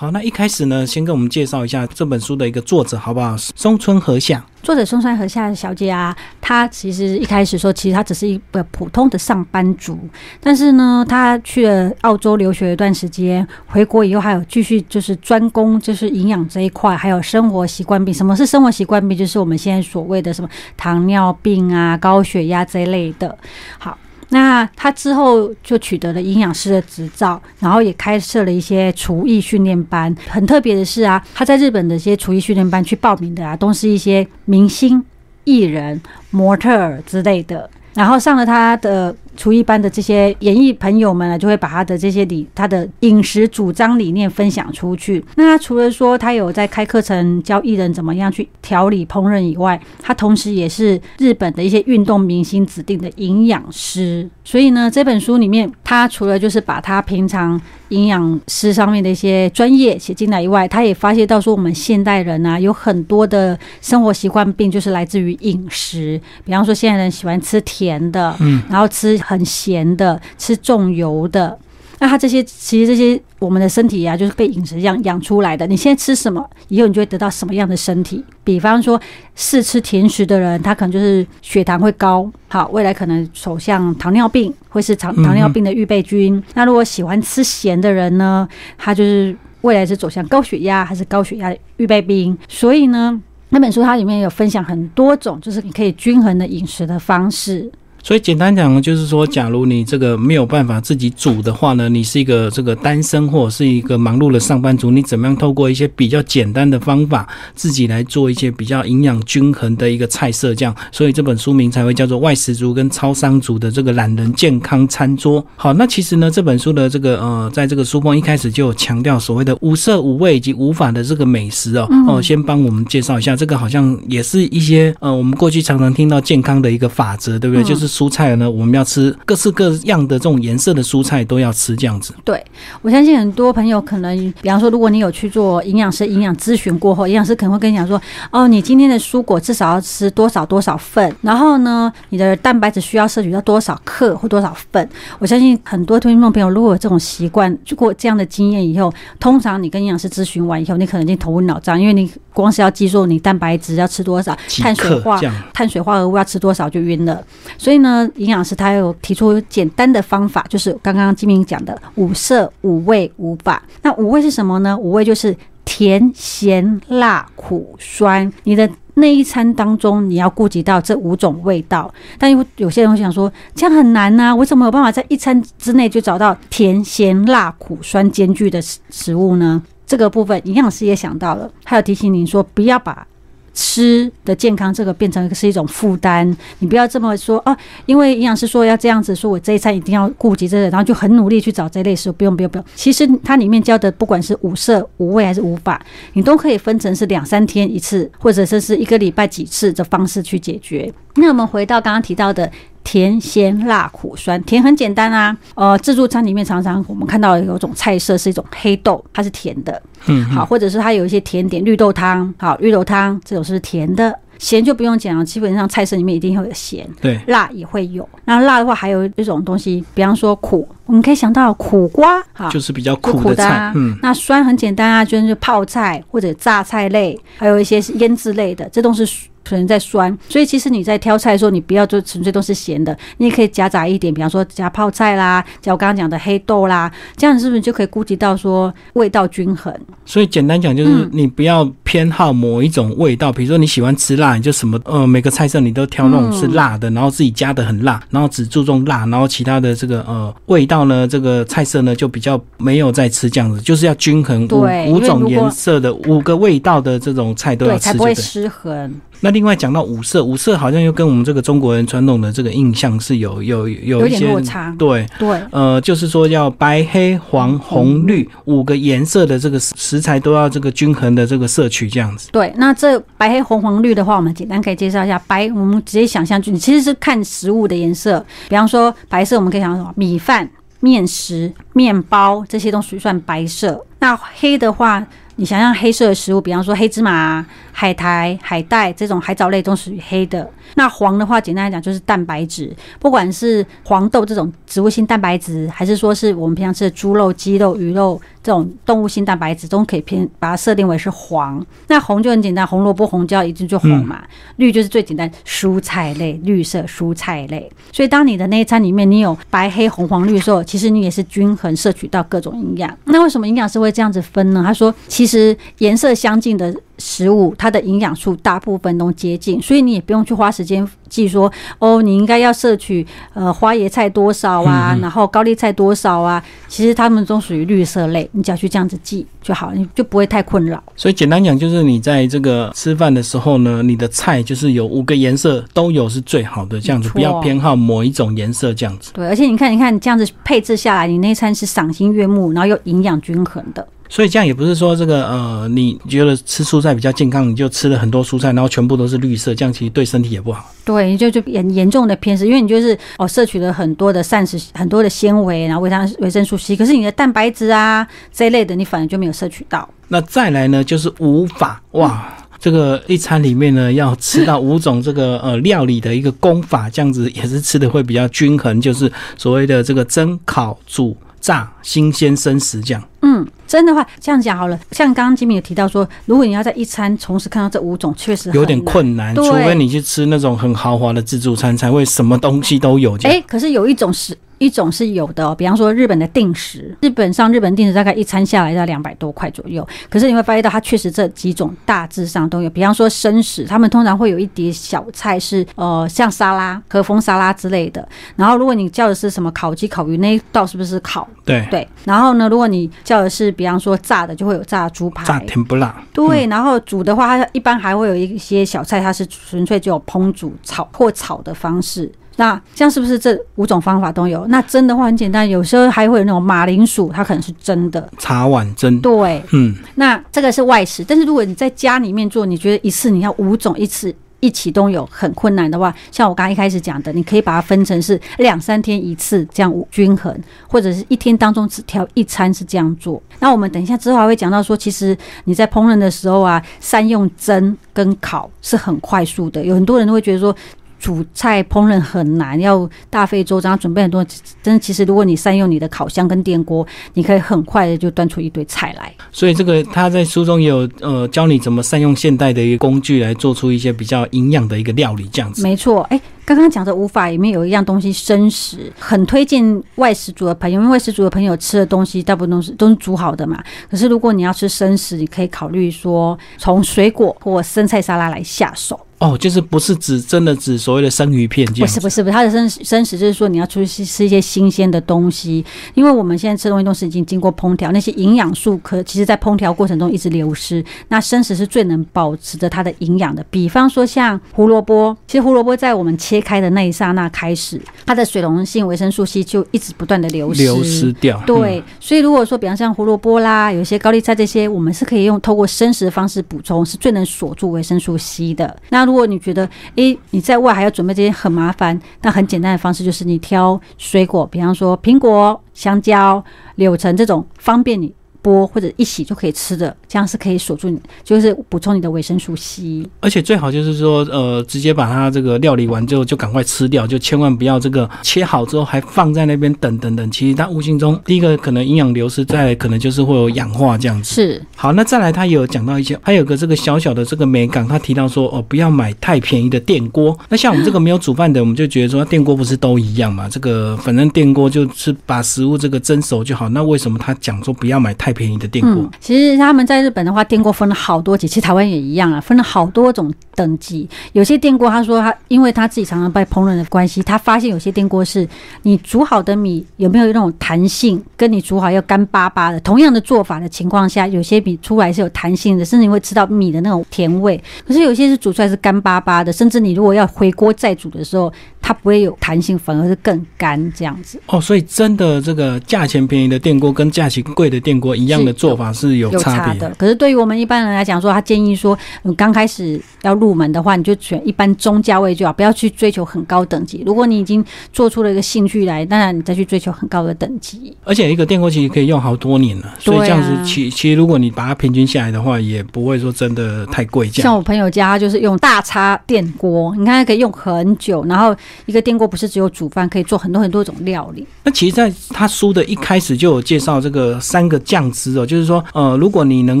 好，那一开始呢，先跟我们介绍一下这本书的一个作者，好不好？松村和夏。作者松山和夏小姐啊，她其实一开始说，其实她只是一个普通的上班族，但是呢，她去了澳洲留学一段时间，回国以后还有继续就是专攻就是营养这一块，还有生活习惯病。什么是生活习惯病？就是我们现在所谓的什么糖尿病啊、高血压这一类的。好。那他之后就取得了营养师的执照，然后也开设了一些厨艺训练班。很特别的是啊，他在日本的一些厨艺训练班去报名的啊，都是一些明星、艺人、模特儿之类的。然后上了他的。厨艺班的这些演艺朋友们呢，就会把他的这些理、他的饮食主张理念分享出去。那他除了说他有在开课程教艺人怎么样去调理烹饪以外，他同时也是日本的一些运动明星指定的营养师。所以呢，这本书里面，他除了就是把他平常营养师上面的一些专业写进来以外，他也发现到说，我们现代人啊，有很多的生活习惯病就是来自于饮食。比方说，现在人喜欢吃甜的，嗯，然后吃。很咸的，吃重油的，那它这些其实这些我们的身体呀，就是被饮食养养出来的。你现在吃什么，以后你就会得到什么样的身体。比方说，试吃甜食的人，他可能就是血糖会高，好，未来可能走向糖尿病，会是糖糖尿病的预备军。那如果喜欢吃咸的人呢，他就是未来是走向高血压，还是高血压的预备兵。所以呢，那本书它里面有分享很多种，就是你可以均衡的饮食的方式。所以简单讲呢，就是说，假如你这个没有办法自己煮的话呢，你是一个这个单身或者是一个忙碌的上班族，你怎么样透过一些比较简单的方法，自己来做一些比较营养均衡的一个菜色，这样，所以这本书名才会叫做《外食族跟超商族的这个懒人健康餐桌》。好，那其实呢，这本书的这个呃，在这个书封一开始就有强调所谓的五色五味以及无法的这个美食哦哦，先帮我们介绍一下，这个好像也是一些呃，我们过去常常听到健康的一个法则，对不对？就是。蔬菜呢，我们要吃各式各样的这种颜色的蔬菜都要吃，这样子。对，我相信很多朋友可能，比方说，如果你有去做营养师营养咨询过后，营养师可能会跟你讲说，哦，你今天的蔬果至少要吃多少多少份，然后呢，你的蛋白质需要摄取到多少克或多少份。我相信很多听众朋友如果有这种习惯，经过这样的经验以后，通常你跟营养师咨询完以后，你可能已经头昏脑胀，因为你光是要记住你蛋白质要吃多少，碳水化碳水化合物要吃多少就晕了。所以呢。营养师他有提出简单的方法，就是刚刚金明讲的五色、五味、五法。那五味是什么呢？五味就是甜、咸、辣、苦、酸。你的那一餐当中，你要顾及到这五种味道。但有有些人会想说，这样很难呐，为什么有办法在一餐之内就找到甜、咸、辣、苦、酸兼具的食食物呢？这个部分营养师也想到了，还有提醒您说，不要把。吃的健康这个变成是一种负担，你不要这么说啊！因为营养师说要这样子说，我这一餐一定要顾及这个，然后就很努力去找这类食物。不用不用不用，其实它里面教的不管是五色、五味还是五法，你都可以分成是两三天一次，或者说是一个礼拜几次的方式去解决。那我们回到刚刚提到的。甜、咸、辣、苦、酸，甜很简单啊。呃，自助餐里面常常我们看到有种菜色是一种黑豆，它是甜的。嗯，好，或者是它有一些甜点，绿豆汤，好，绿豆汤这种是甜的。咸就不用讲了，基本上菜色里面一定会有咸。对，辣也会有。那辣的话，还有一种东西，比方说苦，我们可以想到苦瓜，哈，就是比较苦的菜。嗯，那酸很简单啊，就是泡菜或者榨菜类，还有一些是腌制类的，这都是。可能在酸，所以其实你在挑菜的时候，你不要就纯粹都是咸的，你也可以夹杂一点，比方说加泡菜啦，加我刚刚讲的黑豆啦，这样是不是就可以顾及到说味道均衡？所以简单讲就是你不要偏好某一种味道，比如说你喜欢吃辣，你就什么呃每个菜色你都挑那种是辣的，然后自己加的很辣，然后只注重辣，然后其他的这个呃味道呢，这个菜色呢就比较没有在吃这样子，就是要均衡五五种颜色的五个味道的这种菜都要吃，才不会失衡。那另外讲到五色，五色好像又跟我们这个中国人传统的这个印象是有有有一些落差。对对，呃，就是说要白黑黄红绿五个颜色的这个食材都要这个均衡的这个摄取这样子。对，那这白黑红黄绿的话，我们简单可以介绍一下。白，我们直接想象，你其实是看食物的颜色。比方说白色，我们可以想什么？米饭、面食、面包这些都属于算白色。那黑的话。你想象黑色的食物，比方说黑芝麻、海苔、海带这种海藻类都属于黑的。那黄的话，简单来讲就是蛋白质，不管是黄豆这种植物性蛋白质，还是说是我们平常吃的猪肉、鸡肉、鱼肉这种动物性蛋白质，都可以偏把它设定为是黄。那红就很简单，红萝卜、红椒一定就红嘛。绿就是最简单，蔬菜类，绿色蔬菜类。所以当你的那一餐里面你有白、黑、红、黄、绿的时候，其实你也是均衡摄取到各种营养。那为什么营养师会这样子分呢？他说，其实颜色相近的。食物它的营养素大部分都接近，所以你也不用去花时间记说哦，你应该要摄取呃花椰菜多少啊，然后高丽菜多少啊，其实它们都属于绿色类，你只要去这样子记就好，你就不会太困扰。所以简单讲，就是你在这个吃饭的时候呢，你的菜就是有五个颜色都有是最好的，这样子不要偏好某一种颜色这样子。对，而且你看，你看这样子配置下来，你那餐是赏心悦目，然后又营养均衡的。所以这样也不是说这个呃，你觉得吃蔬菜比较健康，你就吃了很多蔬菜，然后全部都是绿色，这样其实对身体也不好。对，就就严严重的偏食，因为你就是哦摄取了很多的膳食、很多的纤维，然后维生维生素 C，可是你的蛋白质啊这一类的，你反而就没有摄取到。那再来呢，就是无法哇，这个一餐里面呢要吃到五种这个呃料理的一个功法，这样子也是吃的会比较均衡，就是所谓的这个蒸、烤、煮。炸新鲜生食这样，嗯，真的话这样讲好了。像刚刚吉米有提到说，如果你要在一餐同时看到这五种，确实有点困难，除非你去吃那种很豪华的自助餐，才会什么东西都有。哎，可是有一种是。一种是有的，比方说日本的定时，日本上日本定时大概一餐下来要两百多块左右。可是你会发现到它确实这几种大致上都有，比方说生食，他们通常会有一碟小菜是呃像沙拉、和风沙拉之类的。然后如果你叫的是什么烤鸡、烤鱼，那一道是不是烤？对对。然后呢，如果你叫的是比方说炸的，就会有炸猪排、炸甜不辣。对，然后煮的话，它一般还会有一些小菜，它是纯粹只有烹煮、炒或炒的方式。那这样是不是这五种方法都有？那蒸的话很简单，有时候还会有那种马铃薯，它可能是蒸的茶碗蒸。对，嗯，那这个是外食。但是如果你在家里面做，你觉得一次你要五种一次一启动有很困难的话，像我刚刚一开始讲的，你可以把它分成是两三天一次这样均衡，或者是一天当中只挑一餐是这样做。那我们等一下之后还会讲到说，其实你在烹饪的时候啊，善用蒸跟烤是很快速的。有很多人都会觉得说。煮菜烹饪很难，要大费周章，准备很多。但是，其实如果你善用你的烤箱跟电锅，你可以很快的就端出一堆菜来。所以这个他在书中也有呃教你怎么善用现代的一个工具来做出一些比较营养的一个料理，这样子。没错，哎。刚刚讲的无法里面有一样东西生食，很推荐外食族的朋友，因为外食族的朋友吃的东西大部分都是都是煮好的嘛。可是如果你要吃生食，你可以考虑说从水果或生菜沙拉来下手。哦，就是不是指真的指所谓的生鱼片？不是不是不是，它的生生食就是说你要出去吃一些新鲜的东西，因为我们现在吃东西都是已经经过烹调，那些营养素可其实在烹调过程中一直流失。那生食是最能保持着它的营养的。比方说像胡萝卜，其实胡萝卜在我们切。开的那一刹那开始，它的水溶性维生素 C 就一直不断的流失，流失掉。对，所以如果说，比方像胡萝卜啦，有些高丽菜这些，我们是可以用透过生食的方式补充，是最能锁住维生素 C 的。那如果你觉得，诶，你在外还要准备这些很麻烦，那很简单的方式就是你挑水果，比方说苹果、香蕉、柳橙这种，方便你。剥或者一洗就可以吃的，这样是可以锁住你，就是补充你的维生素 C。而且最好就是说，呃，直接把它这个料理完之后就赶快吃掉，就千万不要这个切好之后还放在那边等等等。其实它无形中，第一个可能营养流失，再可能就是会有氧化这样子。是。好，那再来，他有讲到一些，还有个这个小小的这个美感，他提到说，哦，不要买太便宜的电锅。那像我们这个没有煮饭的，我们就觉得说，电锅不是都一样嘛？这个反正电锅就是把食物这个蒸熟就好。那为什么他讲说不要买太太便宜的电锅？其实他们在日本的话，电锅分了好多级，其实台湾也一样啊，分了好多种等级。有些电锅，他说他因为他自己常常在烹饪的关系，他发现有些电锅是你煮好的米有没有那种弹性，跟你煮好要干巴巴的，同样的做法的情况下，有些米出来是有弹性的，甚至你会吃到米的那种甜味。可是有些是煮出来是干巴巴的，甚至你如果要回锅再煮的时候，它不会有弹性，反而是更干这样子。哦，所以真的这个价钱便宜的电锅跟价钱贵的电锅一样的做法是有有差别的。可是对于我们一般人来讲说，他建议说，你刚开始要入门的话，你就选一般中价位就好，不要去追求很高等级。如果你已经做出了一个兴趣来，当然你再去追求很高的等级。而且一个电锅其实可以用好多年了，所以这样子其其实如果你把它平均下来的话，也不会说真的太贵价。像我朋友家，他就是用大叉电锅，你看它可以用很久，然后一个电锅不是只有煮饭，可以做很多很多种料理。那其实，在他书的一开始就有介绍这个三个酱汁哦，就是说，呃，如果你能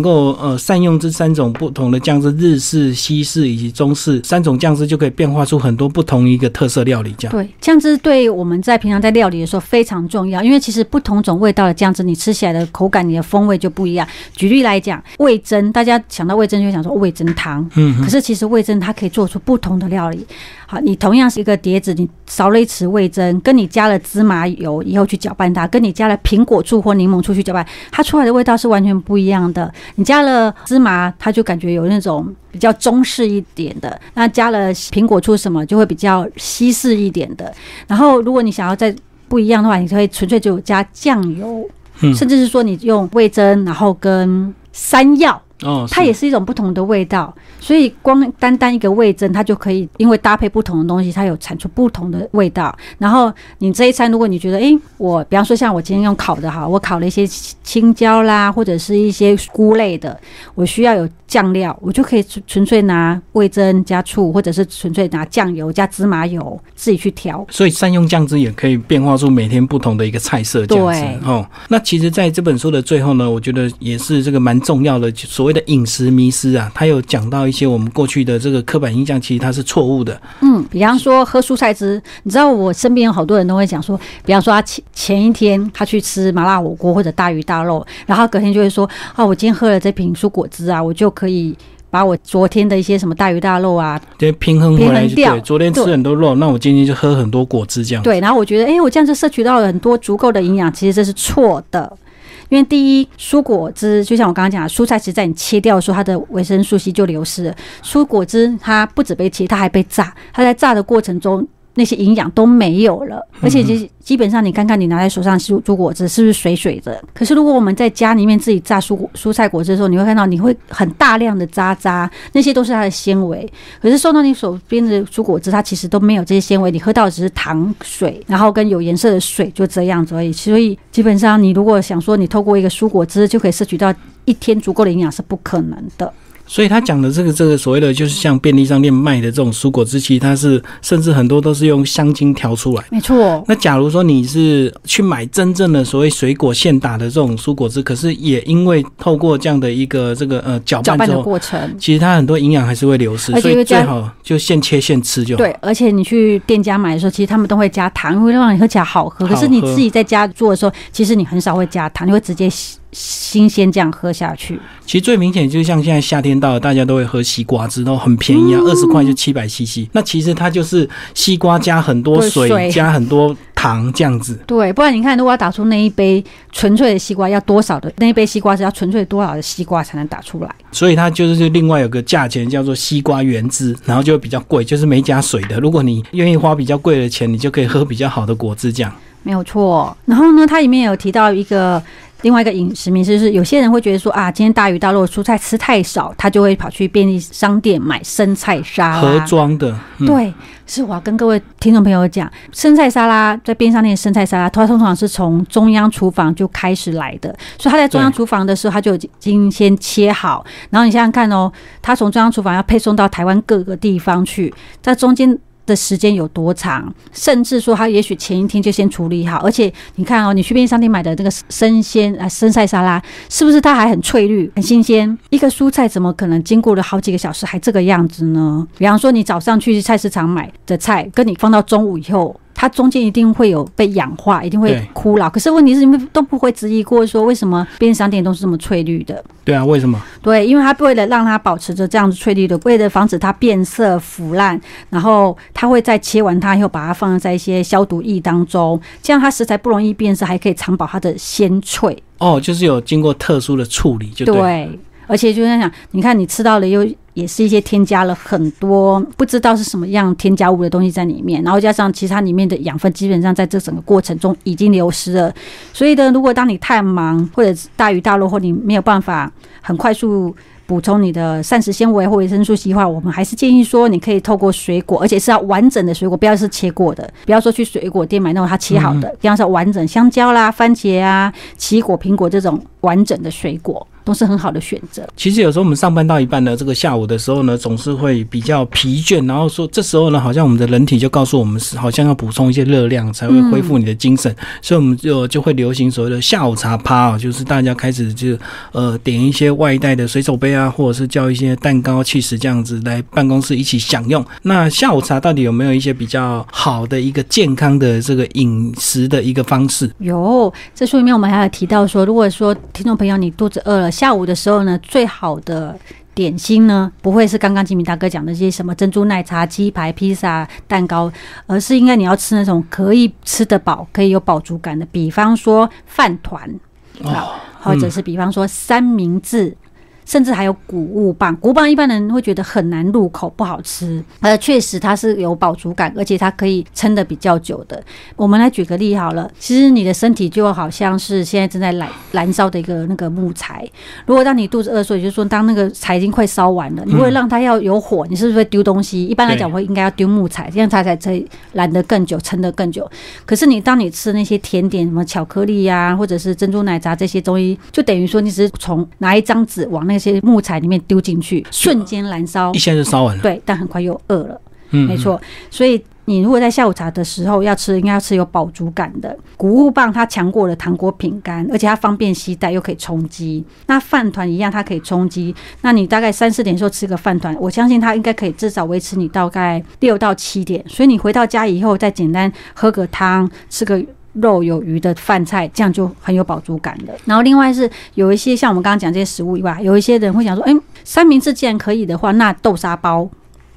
够呃善用这三种不同的酱汁，日式、西式以及中式三种酱汁，就可以变化出很多不同一个特色料理。这样，对，酱汁对我们在平常在料理的时候非常重要，因为其实不同种味道的酱汁，你吃起来的口感、你的风味就不一样。举例来讲，味噌，大家想到味噌就会想说味噌汤，嗯可是其实味噌它可以做出不同的料理。好，你同样是一个碟子，你烧了一匙味增，跟你加了芝麻油以后去搅拌它，跟你加了苹果醋或柠檬醋去搅拌，它出来的味道是完全不一样的。你加了芝麻，它就感觉有那种比较中式一点的；那加了苹果醋什么，就会比较西式一点的。然后，如果你想要再不一样的话，你可以纯粹就加酱油，甚至是说你用味增，然后跟山药。哦，它也是一种不同的味道，所以光单单一个味噌，它就可以因为搭配不同的东西，它有产出不同的味道。然后你这一餐，如果你觉得，诶，我比方说像我今天用烤的哈，我烤了一些青椒啦，或者是一些菇类的，我需要有酱料，我就可以纯纯粹拿味噌加醋，或者是纯粹拿酱油加芝麻油自己去调。所以善用酱汁也可以变化出每天不同的一个菜色，对哦。那其实在这本书的最后呢，我觉得也是这个蛮重要的，所谓的饮食迷失啊，他有讲到一些我们过去的这个刻板印象，其实它是错误的。嗯，比方说喝蔬菜汁，你知道我身边有好多人都会讲说，比方说他前前一天他去吃麻辣火锅或者大鱼大肉，然后隔天就会说啊，我今天喝了这瓶蔬果汁啊，我就可以把我昨天的一些什么大鱼大肉啊，对，平衡回来就平衡掉对。昨天吃很多肉，那我今天就喝很多果汁这样。对，然后我觉得，哎、我这样就摄取到了很多足够的营养，其实这是错的。因为第一，蔬果汁就像我刚刚讲的，蔬菜其实在你切掉的时候，它的维生素 C 就流失了。蔬果汁它不止被切，它还被炸，它在炸的过程中。那些营养都没有了，而且基基本上你看看你拿在手上蔬蔬果汁是不是水水的？可是如果我们在家里面自己榨蔬果蔬菜果汁的时候，你会看到你会很大量的渣渣，那些都是它的纤维。可是送到你手边的蔬果汁，它其实都没有这些纤维，你喝到的只是糖水，然后跟有颜色的水，就这样子而已。所以基本上你如果想说你透过一个蔬果汁就可以摄取到一天足够的营养，是不可能的。所以他讲的这个这个所谓的就是像便利商店卖的这种蔬果汁，其实它是甚至很多都是用香精调出来。没错，那假如说你是去买真正的所谓水果现打的这种蔬果汁，可是也因为透过这样的一个这个呃搅搅拌的拌之后，过程。其实它很多营养还是会流失，所以最好就现切现吃就好。对，而且你去店家买的时候，其实他们都会加糖，会让你喝起来好喝。可是你自己在家做的时候，其实你很少会加糖，你会直接新新鲜这样喝下去。其实最明显就是像现在夏天到了，大家都会喝西瓜汁，都很便宜啊，二十块就七百 CC。那其实它就是西瓜加很多水，水加很多糖这样子。对，不然你看，如果要打出那一杯纯粹的西瓜，要多少的那一杯西瓜是要纯粹多少的西瓜才能打出来？所以它就是另外有个价钱叫做西瓜原汁，然后就会比较贵，就是没加水的。如果你愿意花比较贵的钱，你就可以喝比较好的果汁这样。没有错。然后呢，它里面有提到一个。另外一个饮食迷思就是，有些人会觉得说啊，今天大鱼大肉蔬菜吃太少，他就会跑去便利商店买生菜沙拉。盒装的，嗯、对，是我要跟各位听众朋友讲，生菜沙拉在便利商店生菜沙拉，它通常是从中央厨房就开始来的，所以他在中央厨房的时候，他就已经先切好。然后你想想看哦，他从中央厨房要配送到台湾各个地方去，在中间。的时间有多长，甚至说他也许前一天就先处理好，而且你看哦，你去便利商店买的那个生鲜啊生菜沙拉，是不是它还很翠绿、很新鲜？一个蔬菜怎么可能经过了好几个小时还这个样子呢？比方说你早上去菜市场买的菜，跟你放到中午以后。它中间一定会有被氧化，一定会枯老。可是问题是，你们都不会质疑过说，为什么便利商店都是这么翠绿的？对啊，为什么？对，因为它为了让它保持着这样子翠绿的，为了防止它变色腐烂，然后它会在切完它以后，把它放在一些消毒液当中，这样它食材不容易变色，还可以藏保它的鲜脆。哦，就是有经过特殊的处理，就对。对，而且就在讲，你看你吃到了又也是一些添加了很多不知道是什么样添加物的东西在里面，然后加上其他里面的养分基本上在这整个过程中已经流失了。所以呢，如果当你太忙或者大鱼大肉，或你没有办法很快速。补充你的膳食纤维或维生素 C 的话，我们还是建议说，你可以透过水果，而且是要完整的水果，不要是切过的，不要说去水果店买那种它切好的，一定要是完整香蕉啦、番茄啊、奇异果、苹果这种完整的水果。都是很好的选择。其实有时候我们上班到一半呢，这个下午的时候呢，总是会比较疲倦，然后说这时候呢，好像我们的人体就告诉我们是好像要补充一些热量才会恢复你的精神，所以我们就就会流行所谓的下午茶趴啊，就是大家开始就呃点一些外带的水手杯啊，或者是叫一些蛋糕、气食这样子来办公室一起享用。那下午茶到底有没有一些比较好的一个健康的这个饮食的一个方式？有，这书里面我们还有提到说，如果说听众朋友你肚子饿了。下午的时候呢，最好的点心呢，不会是刚刚吉米大哥讲的这些什么珍珠奶茶、鸡排、披萨、蛋糕，而是应该你要吃那种可以吃得饱、可以有饱足感的，比方说饭团啊，或者是比方说三明治。甚至还有谷物棒，谷物棒一般人会觉得很难入口，不好吃。呃，确实它是有饱足感，而且它可以撑得比较久的。我们来举个例好了，其实你的身体就好像是现在正在燃燃烧的一个那个木材。如果当你肚子饿，所以就是说当那个柴已经快烧完了，你为了让它要有火，你是不是会丢东西？一般来讲会应该要丢木材，这样它才可以燃得更久，撑得更久。可是你当你吃那些甜点，什么巧克力呀，或者是珍珠奶茶这些东西，就等于说你只是从拿一张纸往那。那些木材里面丢进去，瞬间燃烧，一下就烧完了。对，但很快又饿了。嗯，没错。所以你如果在下午茶的时候要吃，应该要吃有饱足感的谷物棒，它强过了糖果饼干，而且它方便携带又可以充饥。那饭团一样，它可以充饥。那你大概三四点时候吃个饭团，我相信它应该可以至少维持你大概六到七点。所以你回到家以后，再简单喝个汤，吃个。肉有鱼的饭菜，这样就很有饱足感的。然后另外是有一些像我们刚刚讲这些食物以外，有一些人会想说，哎，三明治既然可以的话，那豆沙包、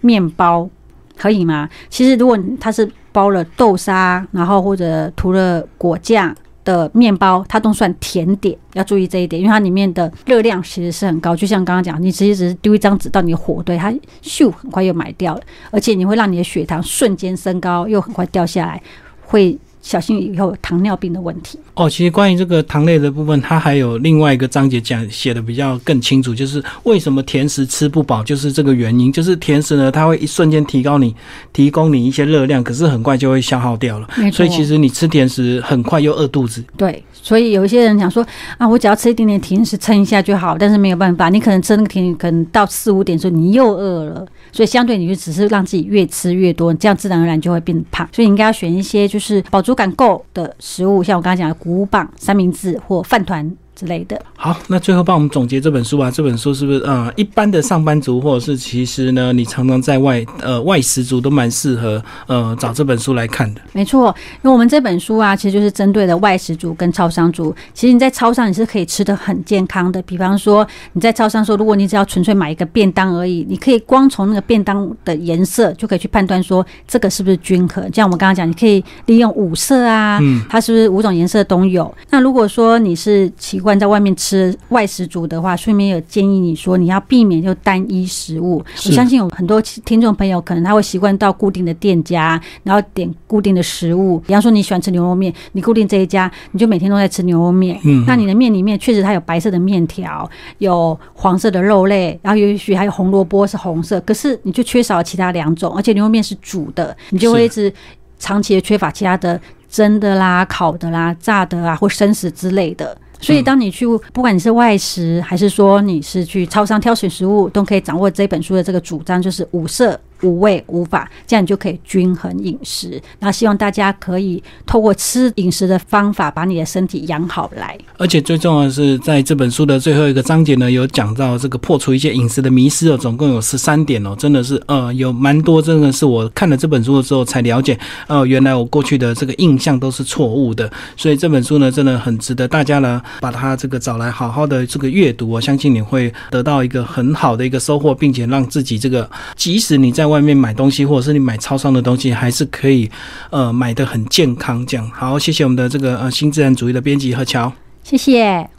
面包可以吗？其实如果它是包了豆沙，然后或者涂了果酱的面包，它都算甜点。要注意这一点，因为它里面的热量其实是很高。就像刚刚讲，你直接只是丢一张纸到你的火堆，它咻很快又买掉了，而且你会让你的血糖瞬间升高，又很快掉下来，会。小心以后糖尿病的问题哦。其实关于这个糖类的部分，它还有另外一个章节讲写的比较更清楚，就是为什么甜食吃不饱，就是这个原因。就是甜食呢，它会一瞬间提高你，提供你一些热量，可是很快就会消耗掉了。所以其实你吃甜食很快又饿肚子。对，所以有一些人想说啊，我只要吃一点点甜食撑一下就好，但是没有办法，你可能吃那个甜，可能到四五点的时候你又饿了，所以相对你就只是让自己越吃越多，这样自然而然就会变胖。所以你应该要选一些就是饱足。感够的食物，像我刚才讲的谷物棒、三明治或饭团。之类的。好，那最后帮我们总结这本书啊，这本书是不是呃，一般的上班族或者是其实呢，你常常在外呃外食族都蛮适合呃找这本书来看的。没错，因为我们这本书啊，其实就是针对的外食族跟超商族。其实你在超商你是可以吃的很健康的，比方说你在超商说，如果你只要纯粹买一个便当而已，你可以光从那个便当的颜色就可以去判断说这个是不是均衡。像我们刚刚讲，你可以利用五色啊，嗯，它是不是五种颜色都有？那如果说你是奇怪。在外面吃外食族的话，顺便有建议你说你要避免就单一食物。我相信有很多听众朋友可能他会习惯到固定的店家，然后点固定的食物。比方说你喜欢吃牛肉面，你固定这一家，你就每天都在吃牛肉面。嗯，那你的面里面确实它有白色的面条，有黄色的肉类，然后也许还有红萝卜是红色，可是你就缺少了其他两种，而且牛肉面是煮的，你就会一直长期的缺乏其他的蒸的啦、烤的啦、炸的啊或生食之类的。所以，当你去，不管你是外食，还是说你是去超商挑选食物，都可以掌握这本书的这个主张，就是五色。无味无法，这样你就可以均衡饮食。那希望大家可以透过吃饮食的方法，把你的身体养好来。而且最重要的是，在这本书的最后一个章节呢，有讲到这个破除一些饮食的迷失哦，总共有十三点哦，真的是呃有蛮多，真的是我看了这本书的时候才了解，呃，原来我过去的这个印象都是错误的。所以这本书呢，真的很值得大家呢把它这个找来好好的这个阅读，我相信你会得到一个很好的一个收获，并且让自己这个即使你在外面买东西，或者是你买超商的东西，还是可以，呃，买的很健康。这样好，谢谢我们的这个呃新自然主义的编辑何乔，谢谢。